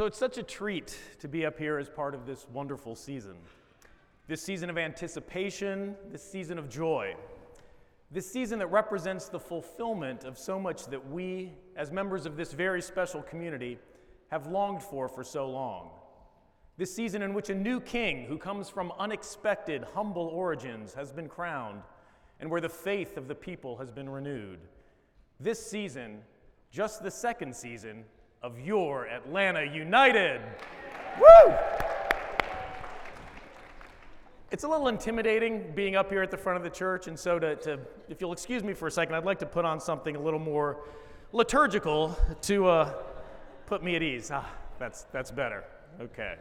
So it's such a treat to be up here as part of this wonderful season. This season of anticipation, this season of joy. This season that represents the fulfillment of so much that we, as members of this very special community, have longed for for so long. This season in which a new king who comes from unexpected, humble origins has been crowned, and where the faith of the people has been renewed. This season, just the second season, of your Atlanta United. Woo! It's a little intimidating being up here at the front of the church, and so to, to if you'll excuse me for a second, I'd like to put on something a little more liturgical to uh, put me at ease. Ah, that's, that's better. Okay.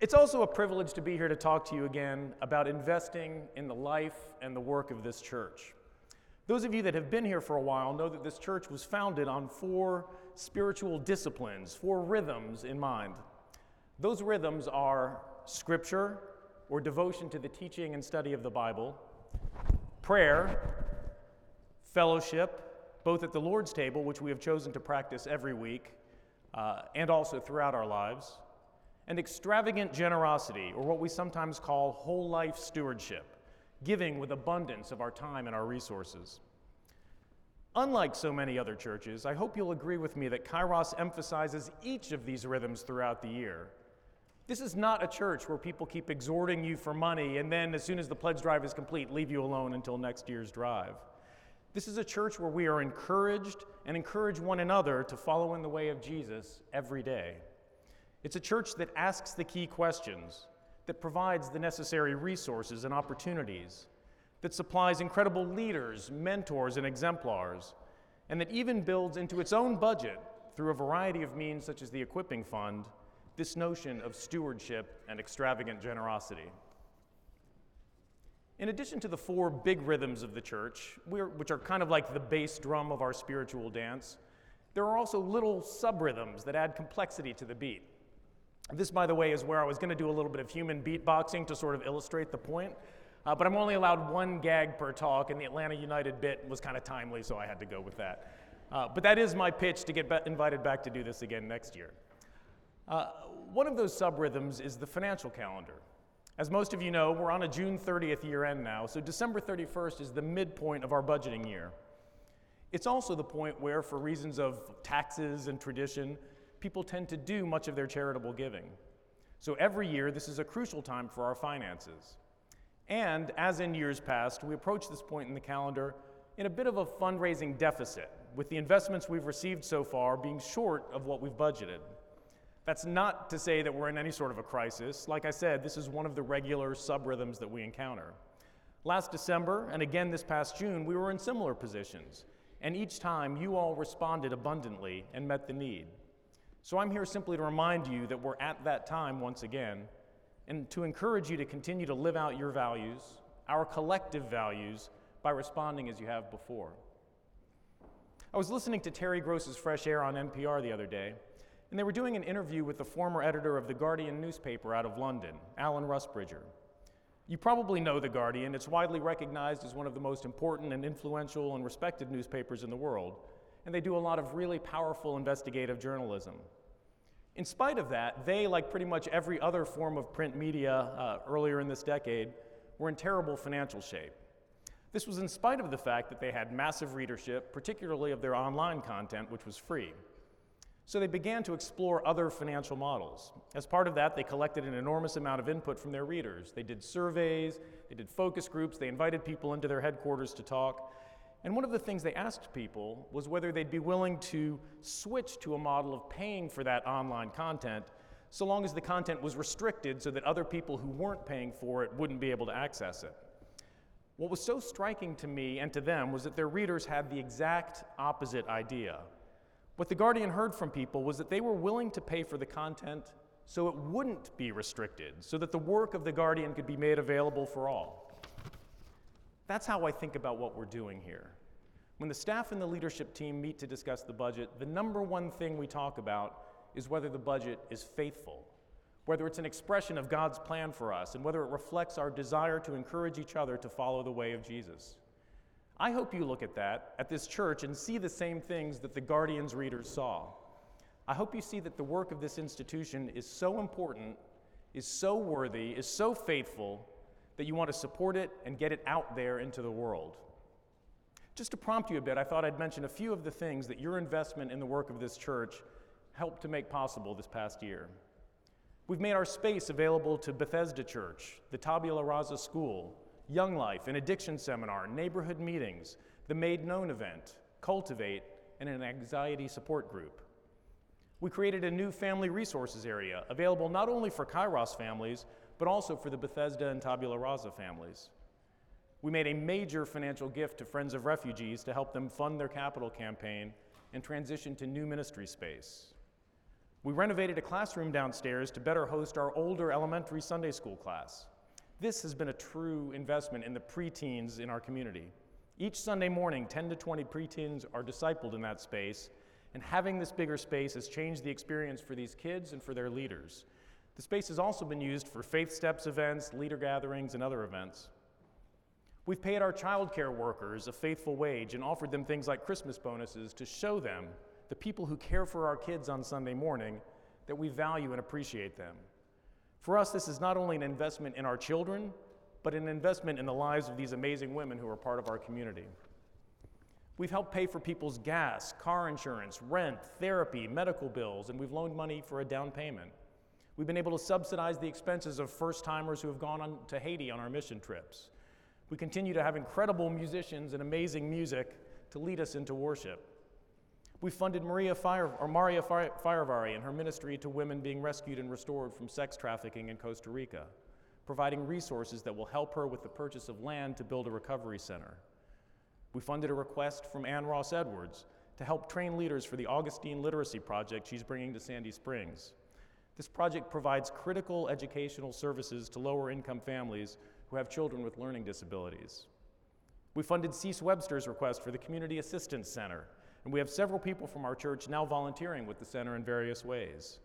It's also a privilege to be here to talk to you again about investing in the life and the work of this church. Those of you that have been here for a while know that this church was founded on four spiritual disciplines, four rhythms in mind. Those rhythms are scripture, or devotion to the teaching and study of the Bible, prayer, fellowship, both at the Lord's table, which we have chosen to practice every week, uh, and also throughout our lives, and extravagant generosity, or what we sometimes call whole life stewardship giving with abundance of our time and our resources. Unlike so many other churches, I hope you'll agree with me that Kairos emphasizes each of these rhythms throughout the year. This is not a church where people keep exhorting you for money and then, as soon as the pledge drive is complete, leave you alone until next year's drive. This is a church where we are encouraged and encourage one another to follow in the way of Jesus every day. It's a church that asks the key questions that provides the necessary resources and opportunities, that supplies incredible leaders, mentors, and exemplars, and that even builds into its own budget through a variety of means, such as the Equipping Fund, this notion of stewardship and extravagant generosity. In addition to the four big rhythms of the church, which are kind of like the bass drum of our spiritual dance, there are also little sub rhythms that add complexity to the beat. This, by the way, is where I was going to do a little bit of human beatboxing to sort of illustrate the point. Uh, but I'm only allowed one gag per talk, and the Atlanta United bit was kind of timely, so I had to go with that. Uh, but that is my pitch to get be- invited back to do this again next year. Uh, one of those sub rhythms is the financial calendar. As most of you know, we're on a June 30th year end now, so December 31st is the midpoint of our budgeting year. It's also the point where, for reasons of taxes and tradition, people tend to do much of their charitable giving. So every year, this is a crucial time for our finances. And as in years past, we approach this point in the calendar in a bit of a fundraising deficit, with the investments we've received so far being short of what we've budgeted. That's not to say that we're in any sort of a crisis. Like I said, this is one of the regular subrhythms that we encounter. Last December, and again this past June, we were in similar positions, and each time you all responded abundantly and met the need. So I'm here simply to remind you that we're at that time once again, and to encourage you to continue to live out your values, our collective values, by responding as you have before. I was listening to Terry Gross's Fresh Air on NPR the other day, and they were doing an interview with the former editor of The Guardian newspaper out of London, Alan Rusbridger. You probably know The Guardian. It's widely recognized as one of the most important and influential and respected newspapers in the world, and they do a lot of really powerful investigative journalism. In spite of that, they, like pretty much every other form of print media uh, earlier in this decade, were in terrible financial shape. This was in spite of the fact that they had massive readership, particularly of their online content, which was free. So they began to explore other financial models. As part of that, they collected an enormous amount of input from their readers. They did surveys, they did focus groups, they invited people into their headquarters to talk, and one of the things they asked people was whether they'd be willing to switch to a model of paying for that online content so long as the content was restricted so that other people who weren't paying for it wouldn't be able to access it. What was so striking to me and to them was that their readers had the exact opposite idea. What The Guardian heard from people was that they were willing to pay for the content so it wouldn't be restricted, so that the work of The Guardian could be made available for all. That's how I think about what we're doing here. When the staff and the leadership team meet to discuss the budget, the number one thing we talk about is whether the budget is faithful, whether it's an expression of God's plan for us, and whether it reflects our desire to encourage each other to follow the way of Jesus. I hope you look at that, at this church, and see the same things that the Guardian's readers saw. I hope you see that the work of this institution is so important, is so worthy, is so faithful that you want to support it and get it out there into the world. Just to prompt you a bit, I thought I'd mention a few of the things that your investment in the work of this church helped to make possible this past year. We've made our space available to Bethesda Church, the Tabula Rasa School, Young Life, an addiction seminar, neighborhood meetings, the Made Known event, Cultivate, and an anxiety support group. We created a new family resources area available not only for Kairos families, but also for the Bethesda and Tabula Rasa families. We made a major financial gift to Friends of Refugees to help them fund their capital campaign and transition to new ministry space. We renovated a classroom downstairs to better host our older elementary Sunday school class. This has been a true investment in the preteens in our community. Each Sunday morning, 10 to 20 preteens are discipled in that space, and having this bigger space has changed the experience for these kids and for their leaders. The space has also been used for Faith Steps events, leader gatherings, and other events. We've paid our childcare workers a faithful wage and offered them things like Christmas bonuses to show them the people who care for our kids on Sunday morning that we value and appreciate them. For us, this is not only an investment in our children, but an investment in the lives of these amazing women who are part of our community. We've helped pay for people's gas, car insurance, rent, therapy, medical bills, and we've loaned money for a down payment. We've been able to subsidize the expenses of first timers who have gone on to Haiti on our mission trips. We continue to have incredible musicians and amazing music to lead us into worship. We funded Maria, Fire, or Maria Firavari and her ministry to women being rescued and restored from sex trafficking in Costa Rica, providing resources that will help her with the purchase of land to build a recovery center. We funded a request from Ann Ross Edwards to help train leaders for the Augustine Literacy Project she's bringing to Sandy Springs. This project provides critical educational services to lower income families who have children with learning disabilities. We funded Cease Webster's request for the Community Assistance Center and we have several people from our church now volunteering with the center in various ways.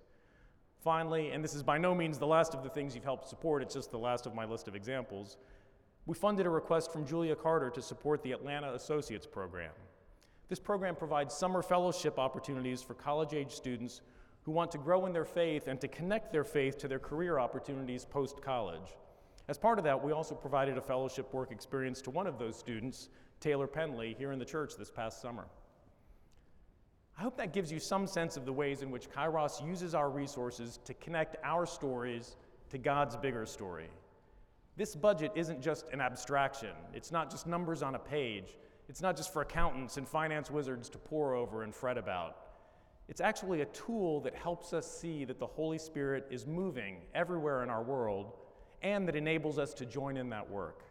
Finally, and this is by no means the last of the things you've helped support, it's just the last of my list of examples, we funded a request from Julia Carter to support the Atlanta Associates Program. This program provides summer fellowship opportunities for college age students who want to grow in their faith and to connect their faith to their career opportunities post college. As part of that, we also provided a fellowship work experience to one of those students, Taylor Penley, here in the church this past summer. I hope that gives you some sense of the ways in which Kairos uses our resources to connect our stories to God's bigger story. This budget isn't just an abstraction, it's not just numbers on a page, it's not just for accountants and finance wizards to pore over and fret about. It's actually a tool that helps us see that the Holy Spirit is moving everywhere in our world and that enables us to join in that work.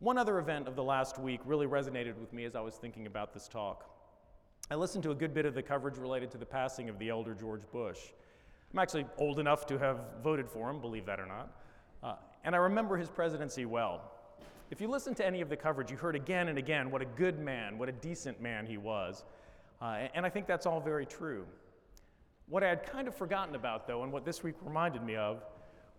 One other event of the last week really resonated with me as I was thinking about this talk. I listened to a good bit of the coverage related to the passing of the elder George Bush. I'm actually old enough to have voted for him, believe that or not. Uh, and I remember his presidency well. If you listen to any of the coverage, you heard again and again what a good man, what a decent man he was. Uh, and I think that's all very true. What I had kind of forgotten about, though, and what this week reminded me of,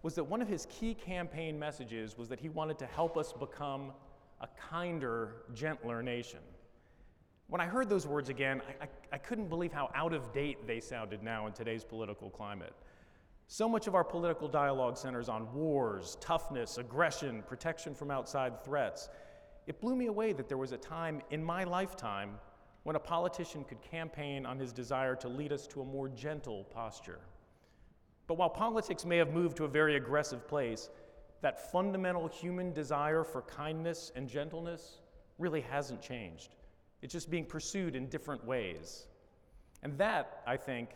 was that one of his key campaign messages was that he wanted to help us become a kinder, gentler nation. When I heard those words again, I, I, I, couldn't believe how out of date they sounded now in today's political climate. So much of our political dialogue centers on wars, toughness, aggression, protection from outside threats. It blew me away that there was a time in my lifetime when a politician could campaign on his desire to lead us to a more gentle posture. But while politics may have moved to a very aggressive place, that fundamental human desire for kindness and gentleness really hasn't changed. It's just being pursued in different ways. And that, I think,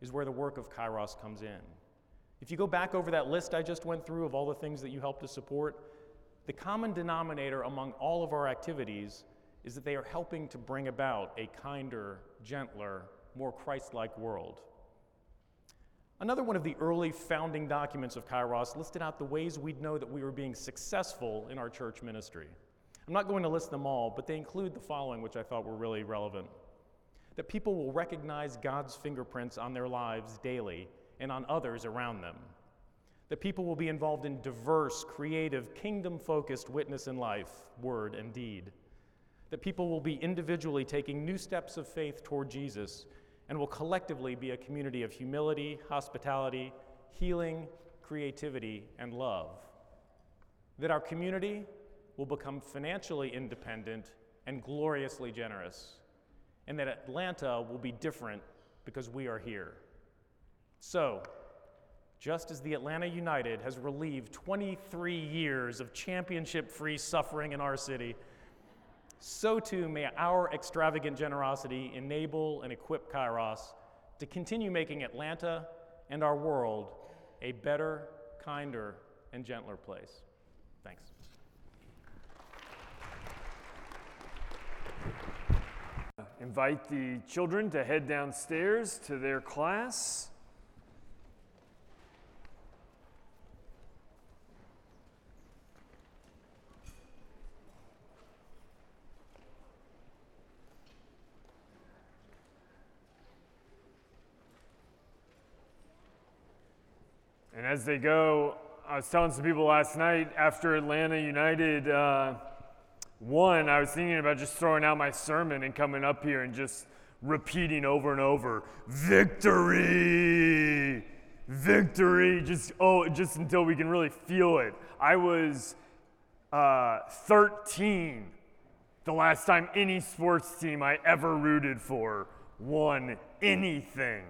is where the work of Kairos comes in. If you go back over that list I just went through of all the things that you help to support, the common denominator among all of our activities is that they are helping to bring about a kinder, gentler, more Christ like world. Another one of the early founding documents of Kairos listed out the ways we'd know that we were being successful in our church ministry. I'm not going to list them all, but they include the following, which I thought were really relevant that people will recognize God's fingerprints on their lives daily and on others around them. That people will be involved in diverse, creative, kingdom focused witness in life, word, and deed. That people will be individually taking new steps of faith toward Jesus and will collectively be a community of humility, hospitality, healing, creativity, and love. That our community will become financially independent and gloriously generous, and that Atlanta will be different because we are here. So, just as the Atlanta United has relieved 23 years of championship free suffering in our city, so too may our extravagant generosity enable and equip Kairos to continue making Atlanta and our world a better, kinder, and gentler place. Thanks. Invite the children to head downstairs to their class. And as they go, I was telling some people last night after Atlanta United uh, won, I was thinking about just throwing out my sermon and coming up here and just repeating over and over victory, victory, just, oh, just until we can really feel it. I was uh, 13 the last time any sports team I ever rooted for won anything.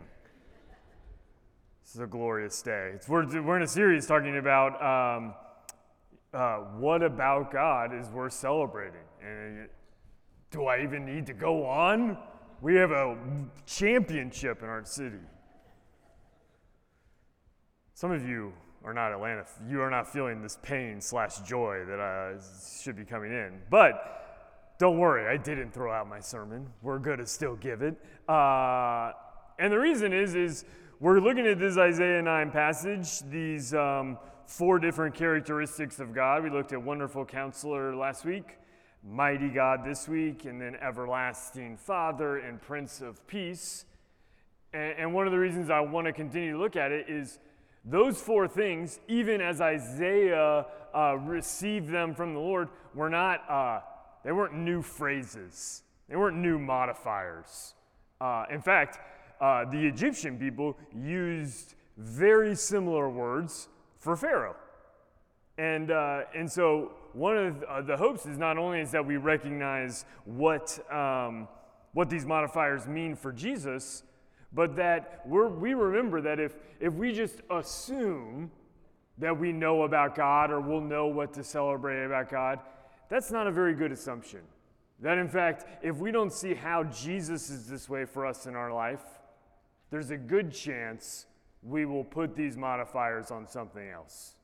This is a glorious day. It's, we're, we're in a series talking about um, uh, what about God is worth celebrating. And do I even need to go on? We have a championship in our city. Some of you are not Atlanta. You are not feeling this pain slash joy that uh, should be coming in. But don't worry, I didn't throw out my sermon. We're going to still give it. Uh, and the reason is, is we're looking at this Isaiah 9 passage, these um, four different characteristics of God. We looked at wonderful counselor last week, mighty God this week, and then everlasting Father and Prince of Peace. And, and one of the reasons I want to continue to look at it is those four things, even as Isaiah uh, received them from the Lord, were not, uh, they weren't new phrases. They weren't new modifiers. Uh, in fact, uh, the Egyptian people used very similar words for Pharaoh. And, uh, and so one of the, uh, the, hopes is not only is that we recognize what, um, what these modifiers mean for Jesus, but that we're, we remember that if, if we just assume that we know about God or we'll know what to celebrate about God, that's not a very good assumption. That in fact, if we don't see how Jesus is this way for us in our life, there's a good chance we will put these modifiers on something else.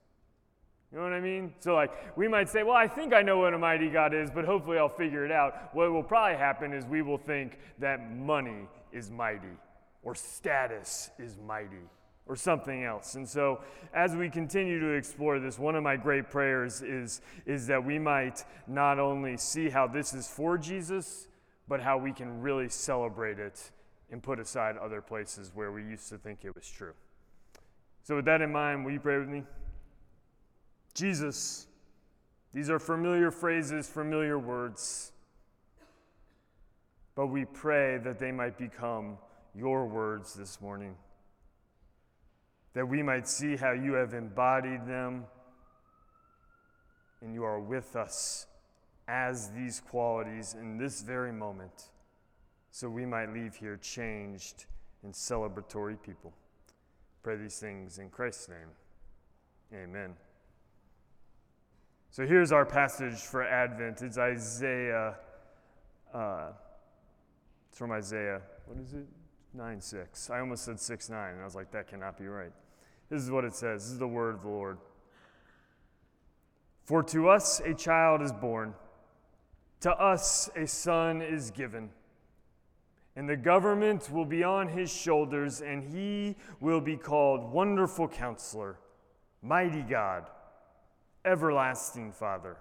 You know what I mean? So, like, we might say, well, I think I know what a mighty God is, but hopefully I'll figure it out. What will probably happen is we will think that money is mighty, or status is mighty, or something else. And so, as we continue to explore this, one of my great prayers is, is that we might not only see how this is for Jesus, but how we can really celebrate it and put aside other places where we used to think it was true. So, with that in mind, will you pray with me? Jesus, these are familiar phrases, familiar words, but we pray that they might become your words this morning, that we might see how you have embodied them and you are with us as these qualities in this very moment so we might leave here changed and celebratory people. Pray these things in Christ's name. Amen. So here's our passage for Advent. It's Isaiah. Uh, it's from Isaiah. What is it? 9 6. I almost said 6 9, and I was like, that cannot be right. This is what it says. This is the word of the Lord. For to us a child is born, to us a son is given and the government will be on his shoulders, and he will be called Wonderful Counselor, Mighty God, Everlasting Father,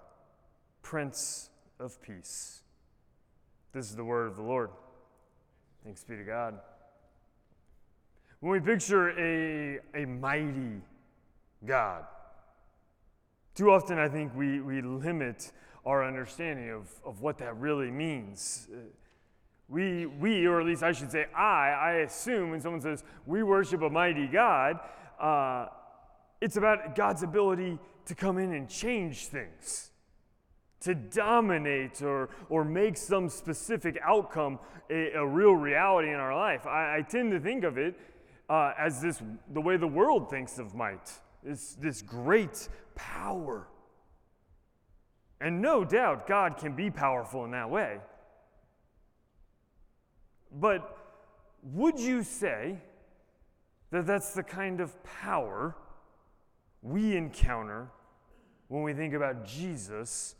Prince of Peace. This is the word of the Lord. Thanks be to God. When we picture a, a mighty God, too often I think we, we limit our understanding of, of what that really means. We, we, or at least I should say I, I assume when someone says we worship a mighty God, uh, it's about God's ability to come in and change things, to dominate or, or make some specific outcome a, a real reality in our life. I, I tend to think of it uh, as this the way the world thinks of might, this, this great power. And no doubt God can be powerful in that way. But would you say that that's the kind of power we encounter when we think about Jesus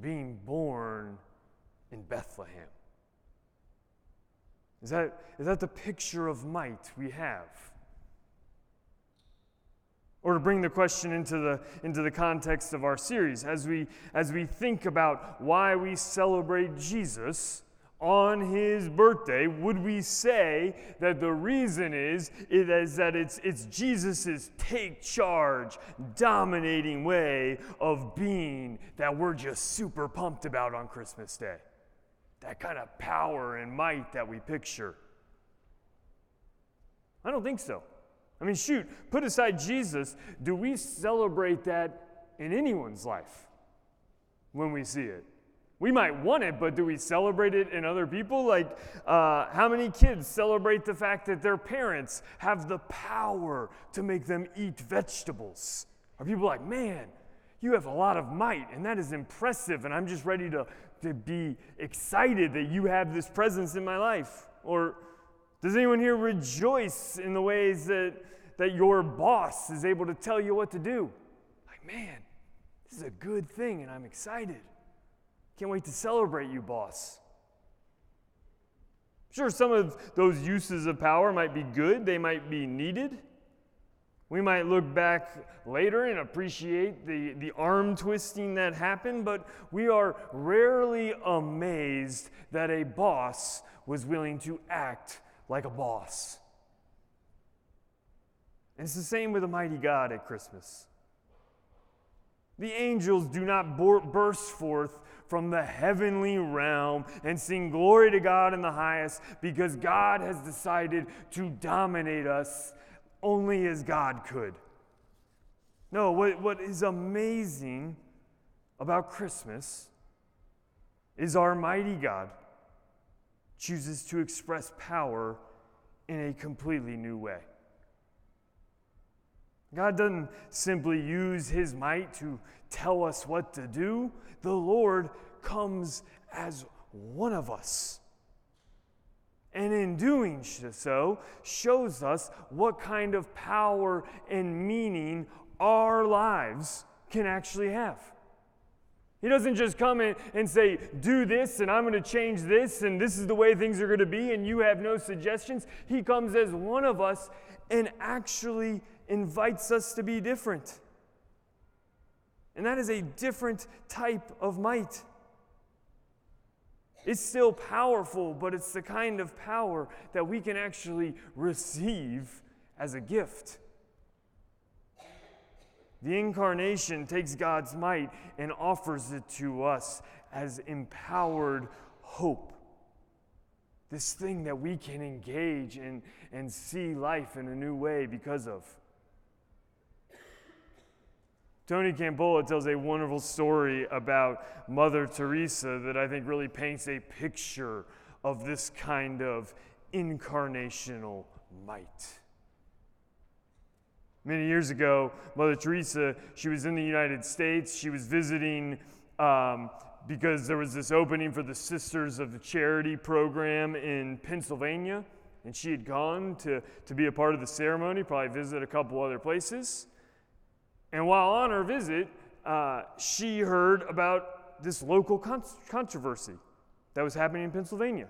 being born in Bethlehem? Is that, is that the picture of might we have? Or to bring the question into the, into the context of our series, as we, as we think about why we celebrate Jesus, on his birthday, would we say that the reason is, is that it's, it's Jesus' take charge, dominating way of being that we're just super pumped about on Christmas Day? That kind of power and might that we picture. I don't think so. I mean, shoot, put aside Jesus, do we celebrate that in anyone's life when we see it? We might want it, but do we celebrate it in other people? Like, uh, how many kids celebrate the fact that their parents have the power to make them eat vegetables? Are people like, man, you have a lot of might, and that is impressive, and I'm just ready to, to be excited that you have this presence in my life? Or does anyone here rejoice in the ways that, that your boss is able to tell you what to do? Like, man, this is a good thing, and I'm excited. Can't wait to celebrate you, boss. Sure, some of those uses of power might be good, they might be needed. We might look back later and appreciate the, the arm twisting that happened, but we are rarely amazed that a boss was willing to act like a boss. And it's the same with a mighty God at Christmas. The angels do not burst forth from the heavenly realm and sing glory to God in the highest because God has decided to dominate us only as God could. No, what, what is amazing about Christmas is our mighty God chooses to express power in a completely new way. God doesn't simply use his might to tell us what to do, the Lord comes as one of us. And in doing so, shows us what kind of power and meaning our lives can actually have. He doesn't just come in and say, Do this, and I'm going to change this, and this is the way things are going to be, and you have no suggestions. He comes as one of us and actually invites us to be different. And that is a different type of might. It's still powerful, but it's the kind of power that we can actually receive as a gift. The incarnation takes God's might and offers it to us as empowered hope. This thing that we can engage in and see life in a new way because of. Tony Campolo tells a wonderful story about Mother Teresa that I think really paints a picture of this kind of incarnational might. Many years ago, Mother Teresa, she was in the United States. She was visiting um, because there was this opening for the Sisters of the Charity program in Pennsylvania. And she had gone to, to be a part of the ceremony, probably visit a couple other places. And while on her visit, uh, she heard about this local con- controversy that was happening in Pennsylvania.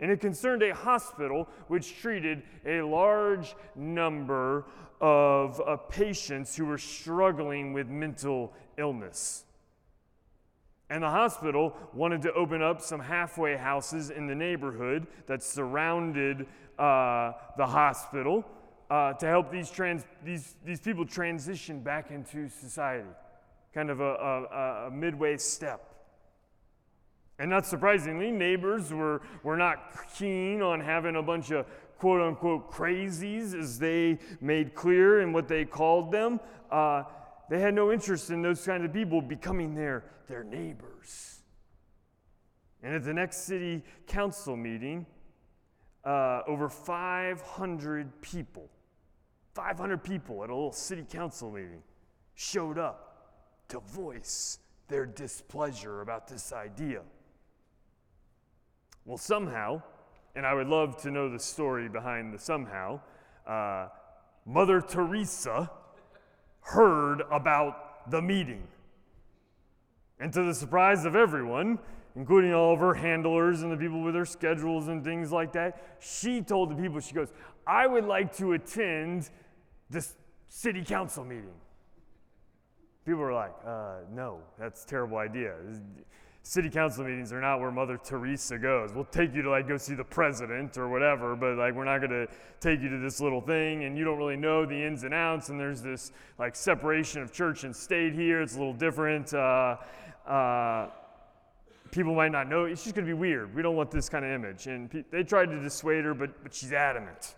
And it concerned a hospital which treated a large number of uh, patients who were struggling with mental illness. And the hospital wanted to open up some halfway houses in the neighborhood that surrounded uh, the hospital uh, to help these, trans, these, these people transition back into society, kind of a, a, a midway step. And not surprisingly, neighbors were, were not keen on having a bunch of quote unquote crazies, as they made clear in what they called them. Uh, they had no interest in those kinds of people becoming their, their neighbors. And at the next city council meeting, uh, over 500 people, 500 people at a little city council meeting showed up to voice their displeasure about this idea. Well, somehow, and I would love to know the story behind the somehow, uh, Mother Teresa heard about the meeting. And to the surprise of everyone, including all of her handlers and the people with their schedules and things like that, she told the people, she goes, I would like to attend this city council meeting. People were like, uh, no, that's a terrible idea city council meetings are not where Mother Teresa goes. We'll take you to like go see the president or whatever, but like we're not going to take you to this little thing and you don't really know the ins and outs. And there's this like separation of church and state here. It's a little different. Uh, uh, people might not know. It's just going to be weird. We don't want this kind of image. And pe- they tried to dissuade her, but, but she's adamant.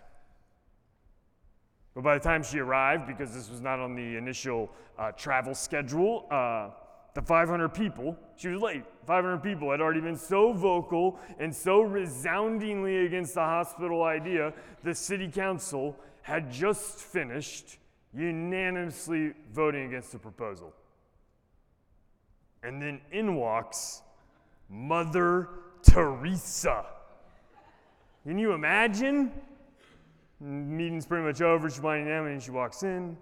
But by the time she arrived, because this was not on the initial uh, travel schedule, uh, the 500 people, she was late. 500 people had already been so vocal and so resoundingly against the hospital idea, the city council had just finished unanimously voting against the proposal. And then in walks Mother Teresa. Can you imagine? Meeting's pretty much over. She's winding down, and she walks in.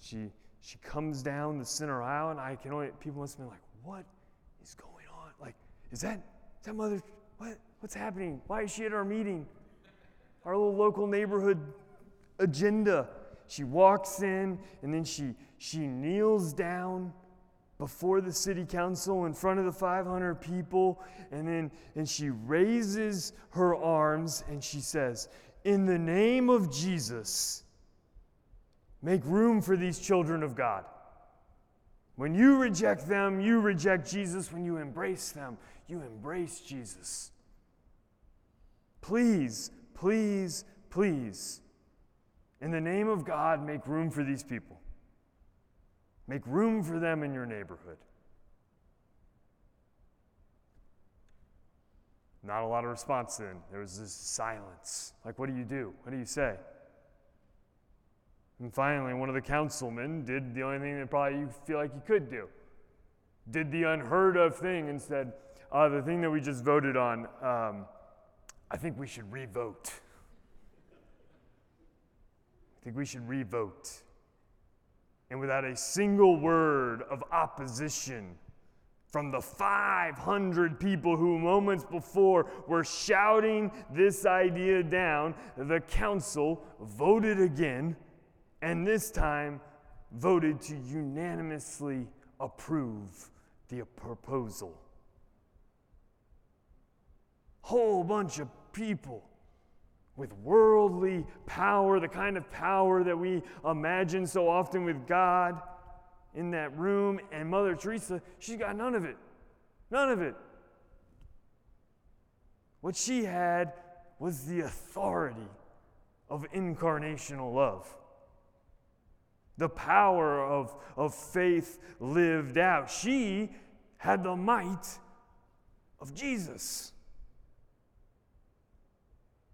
She she comes down the center aisle, and I can only, people must have been like, what is going on? Like, is that, is that mother, what, what's happening? Why is she at our meeting? Our little local neighborhood agenda. She walks in, and then she, she kneels down before the city council in front of the 500 people, and then and she raises her arms and she says, In the name of Jesus, Make room for these children of God. When you reject them, you reject Jesus. When you embrace them, you embrace Jesus. Please, please, please, in the name of God, make room for these people. Make room for them in your neighborhood. Not a lot of response then. There was this silence. Like, what do you do? What do you say? And finally, one of the councilmen did the only thing that probably you feel like you could do. Did the unheard of thing and said, uh, the thing that we just voted on, um, I think we should revote. I think we should revote. And without a single word of opposition from the 500 people who moments before were shouting this idea down, the council voted again and this time voted to unanimously approve the proposal. Whole bunch of people with worldly power, the kind of power that we imagine so often with God in that room. And Mother Teresa, she's got none of it. None of it. What she had was the authority of incarnational love the power of, of faith lived out. She had the might of Jesus.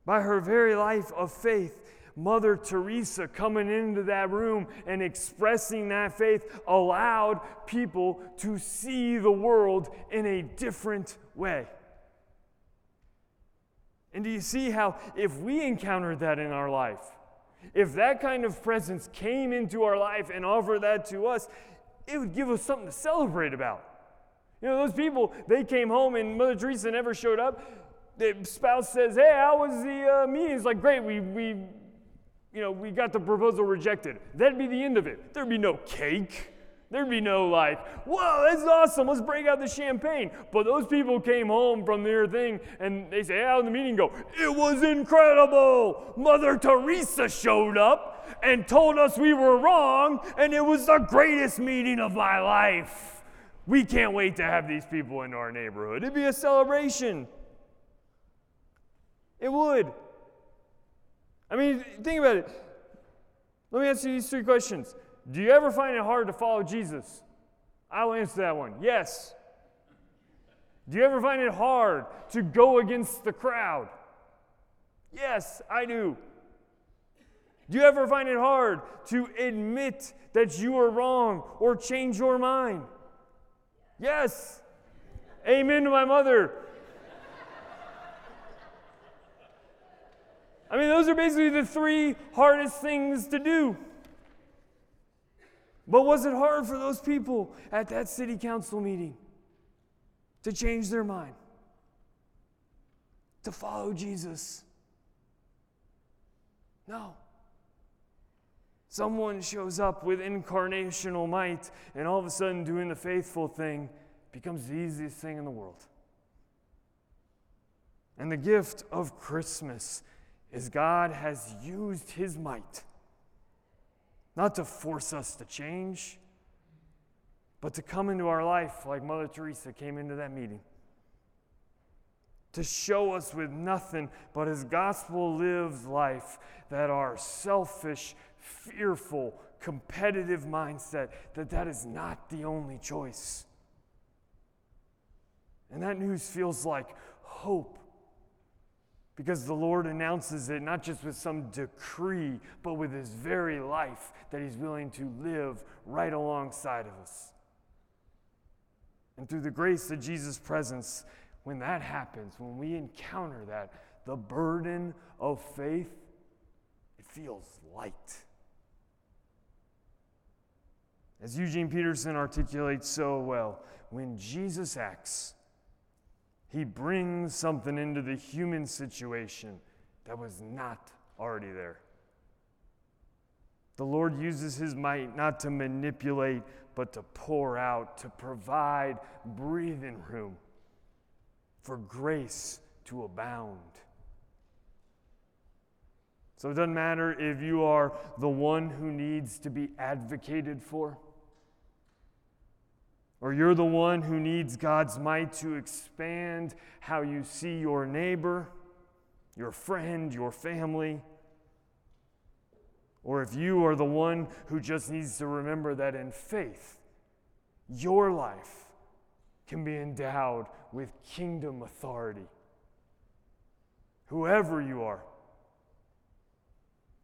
By her very life of faith, Mother Teresa coming into that room and expressing that faith allowed people to see the world in a different way. And do you see how, if we encountered that in our life, if that kind of presence came into our life and offered that to us, it would give us something to celebrate about. You know, those people, they came home and Mother Teresa never showed up. The spouse says, Hey, how was the uh, meeting? It's like, Great, we, we, you know, we got the proposal rejected. That'd be the end of it. There'd be no cake. There'd be no like, whoa, that's awesome, let's break out the champagne. But those people came home from their thing and they say, out in the meeting, go, it was incredible. Mother Teresa showed up and told us we were wrong, and it was the greatest meeting of my life. We can't wait to have these people in our neighborhood. It'd be a celebration. It would. I mean, think about it. Let me answer these three questions. Do you ever find it hard to follow Jesus? I'll answer that one. Yes. Do you ever find it hard to go against the crowd? Yes, I do. Do you ever find it hard to admit that you are wrong or change your mind? Yes. Amen to my mother. I mean, those are basically the three hardest things to do. But was it hard for those people at that city council meeting to change their mind, to follow Jesus? No. Someone shows up with incarnational might, and all of a sudden, doing the faithful thing becomes the easiest thing in the world. And the gift of Christmas is God has used his might not to force us to change, but to come into our life like Mother Teresa came into that meeting. To show us with nothing but his gospel lived life that our selfish, fearful, competitive mindset that that is not the only choice. And that news feels like hope because the Lord announces it not just with some decree, but with his very life that he's willing to live right alongside of us. And through the grace of Jesus' presence, when that happens, when we encounter that, the burden of faith, it feels light. As Eugene Peterson articulates so well, when Jesus acts, he brings something into the human situation that was not already there. The Lord uses his might not to manipulate, but to pour out, to provide breathing room for grace to abound. So it doesn't matter if you are the one who needs to be advocated for or you're the one who needs God's might to expand how you see your neighbor, your friend, your family. Or if you are the one who just needs to remember that in faith, your life can be endowed with kingdom authority. Whoever you are,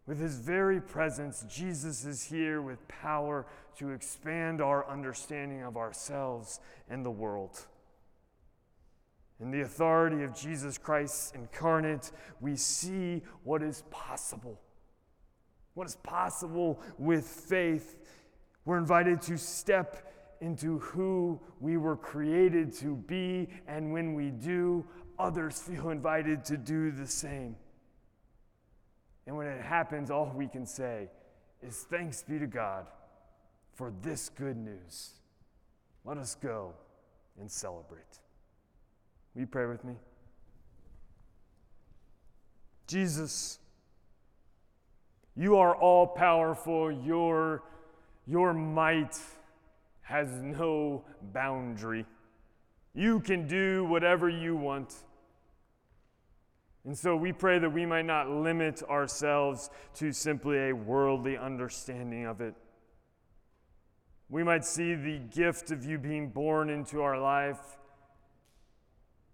with his very presence, Jesus is here with power to expand our understanding of ourselves and the world. In the authority of Jesus Christ incarnate, we see what is possible. What is possible with faith. We're invited to step into who we were created to be, and when we do, others feel invited to do the same. And when it happens, all we can say is thanks be to God for this good news. Let us go and celebrate. Will you pray with me? Jesus, you are all powerful. Your, your might has no boundary. You can do whatever you want. And so we pray that we might not limit ourselves to simply a worldly understanding of it. We might see the gift of you being born into our life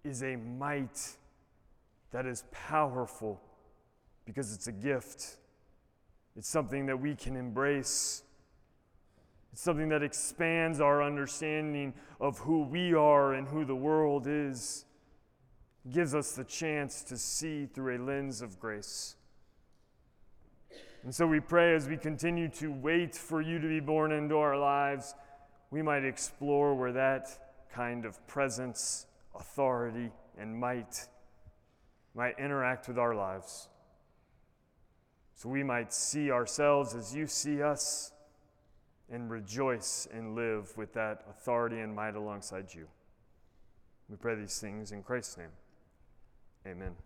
is a might that is powerful because it's a gift. It's something that we can embrace. It's something that expands our understanding of who we are and who the world is gives us the chance to see through a lens of grace. And so we pray as we continue to wait for you to be born into our lives, we might explore where that kind of presence, authority, and might might interact with our lives. So we might see ourselves as you see us and rejoice and live with that authority and might alongside you. We pray these things in Christ's name. Amen.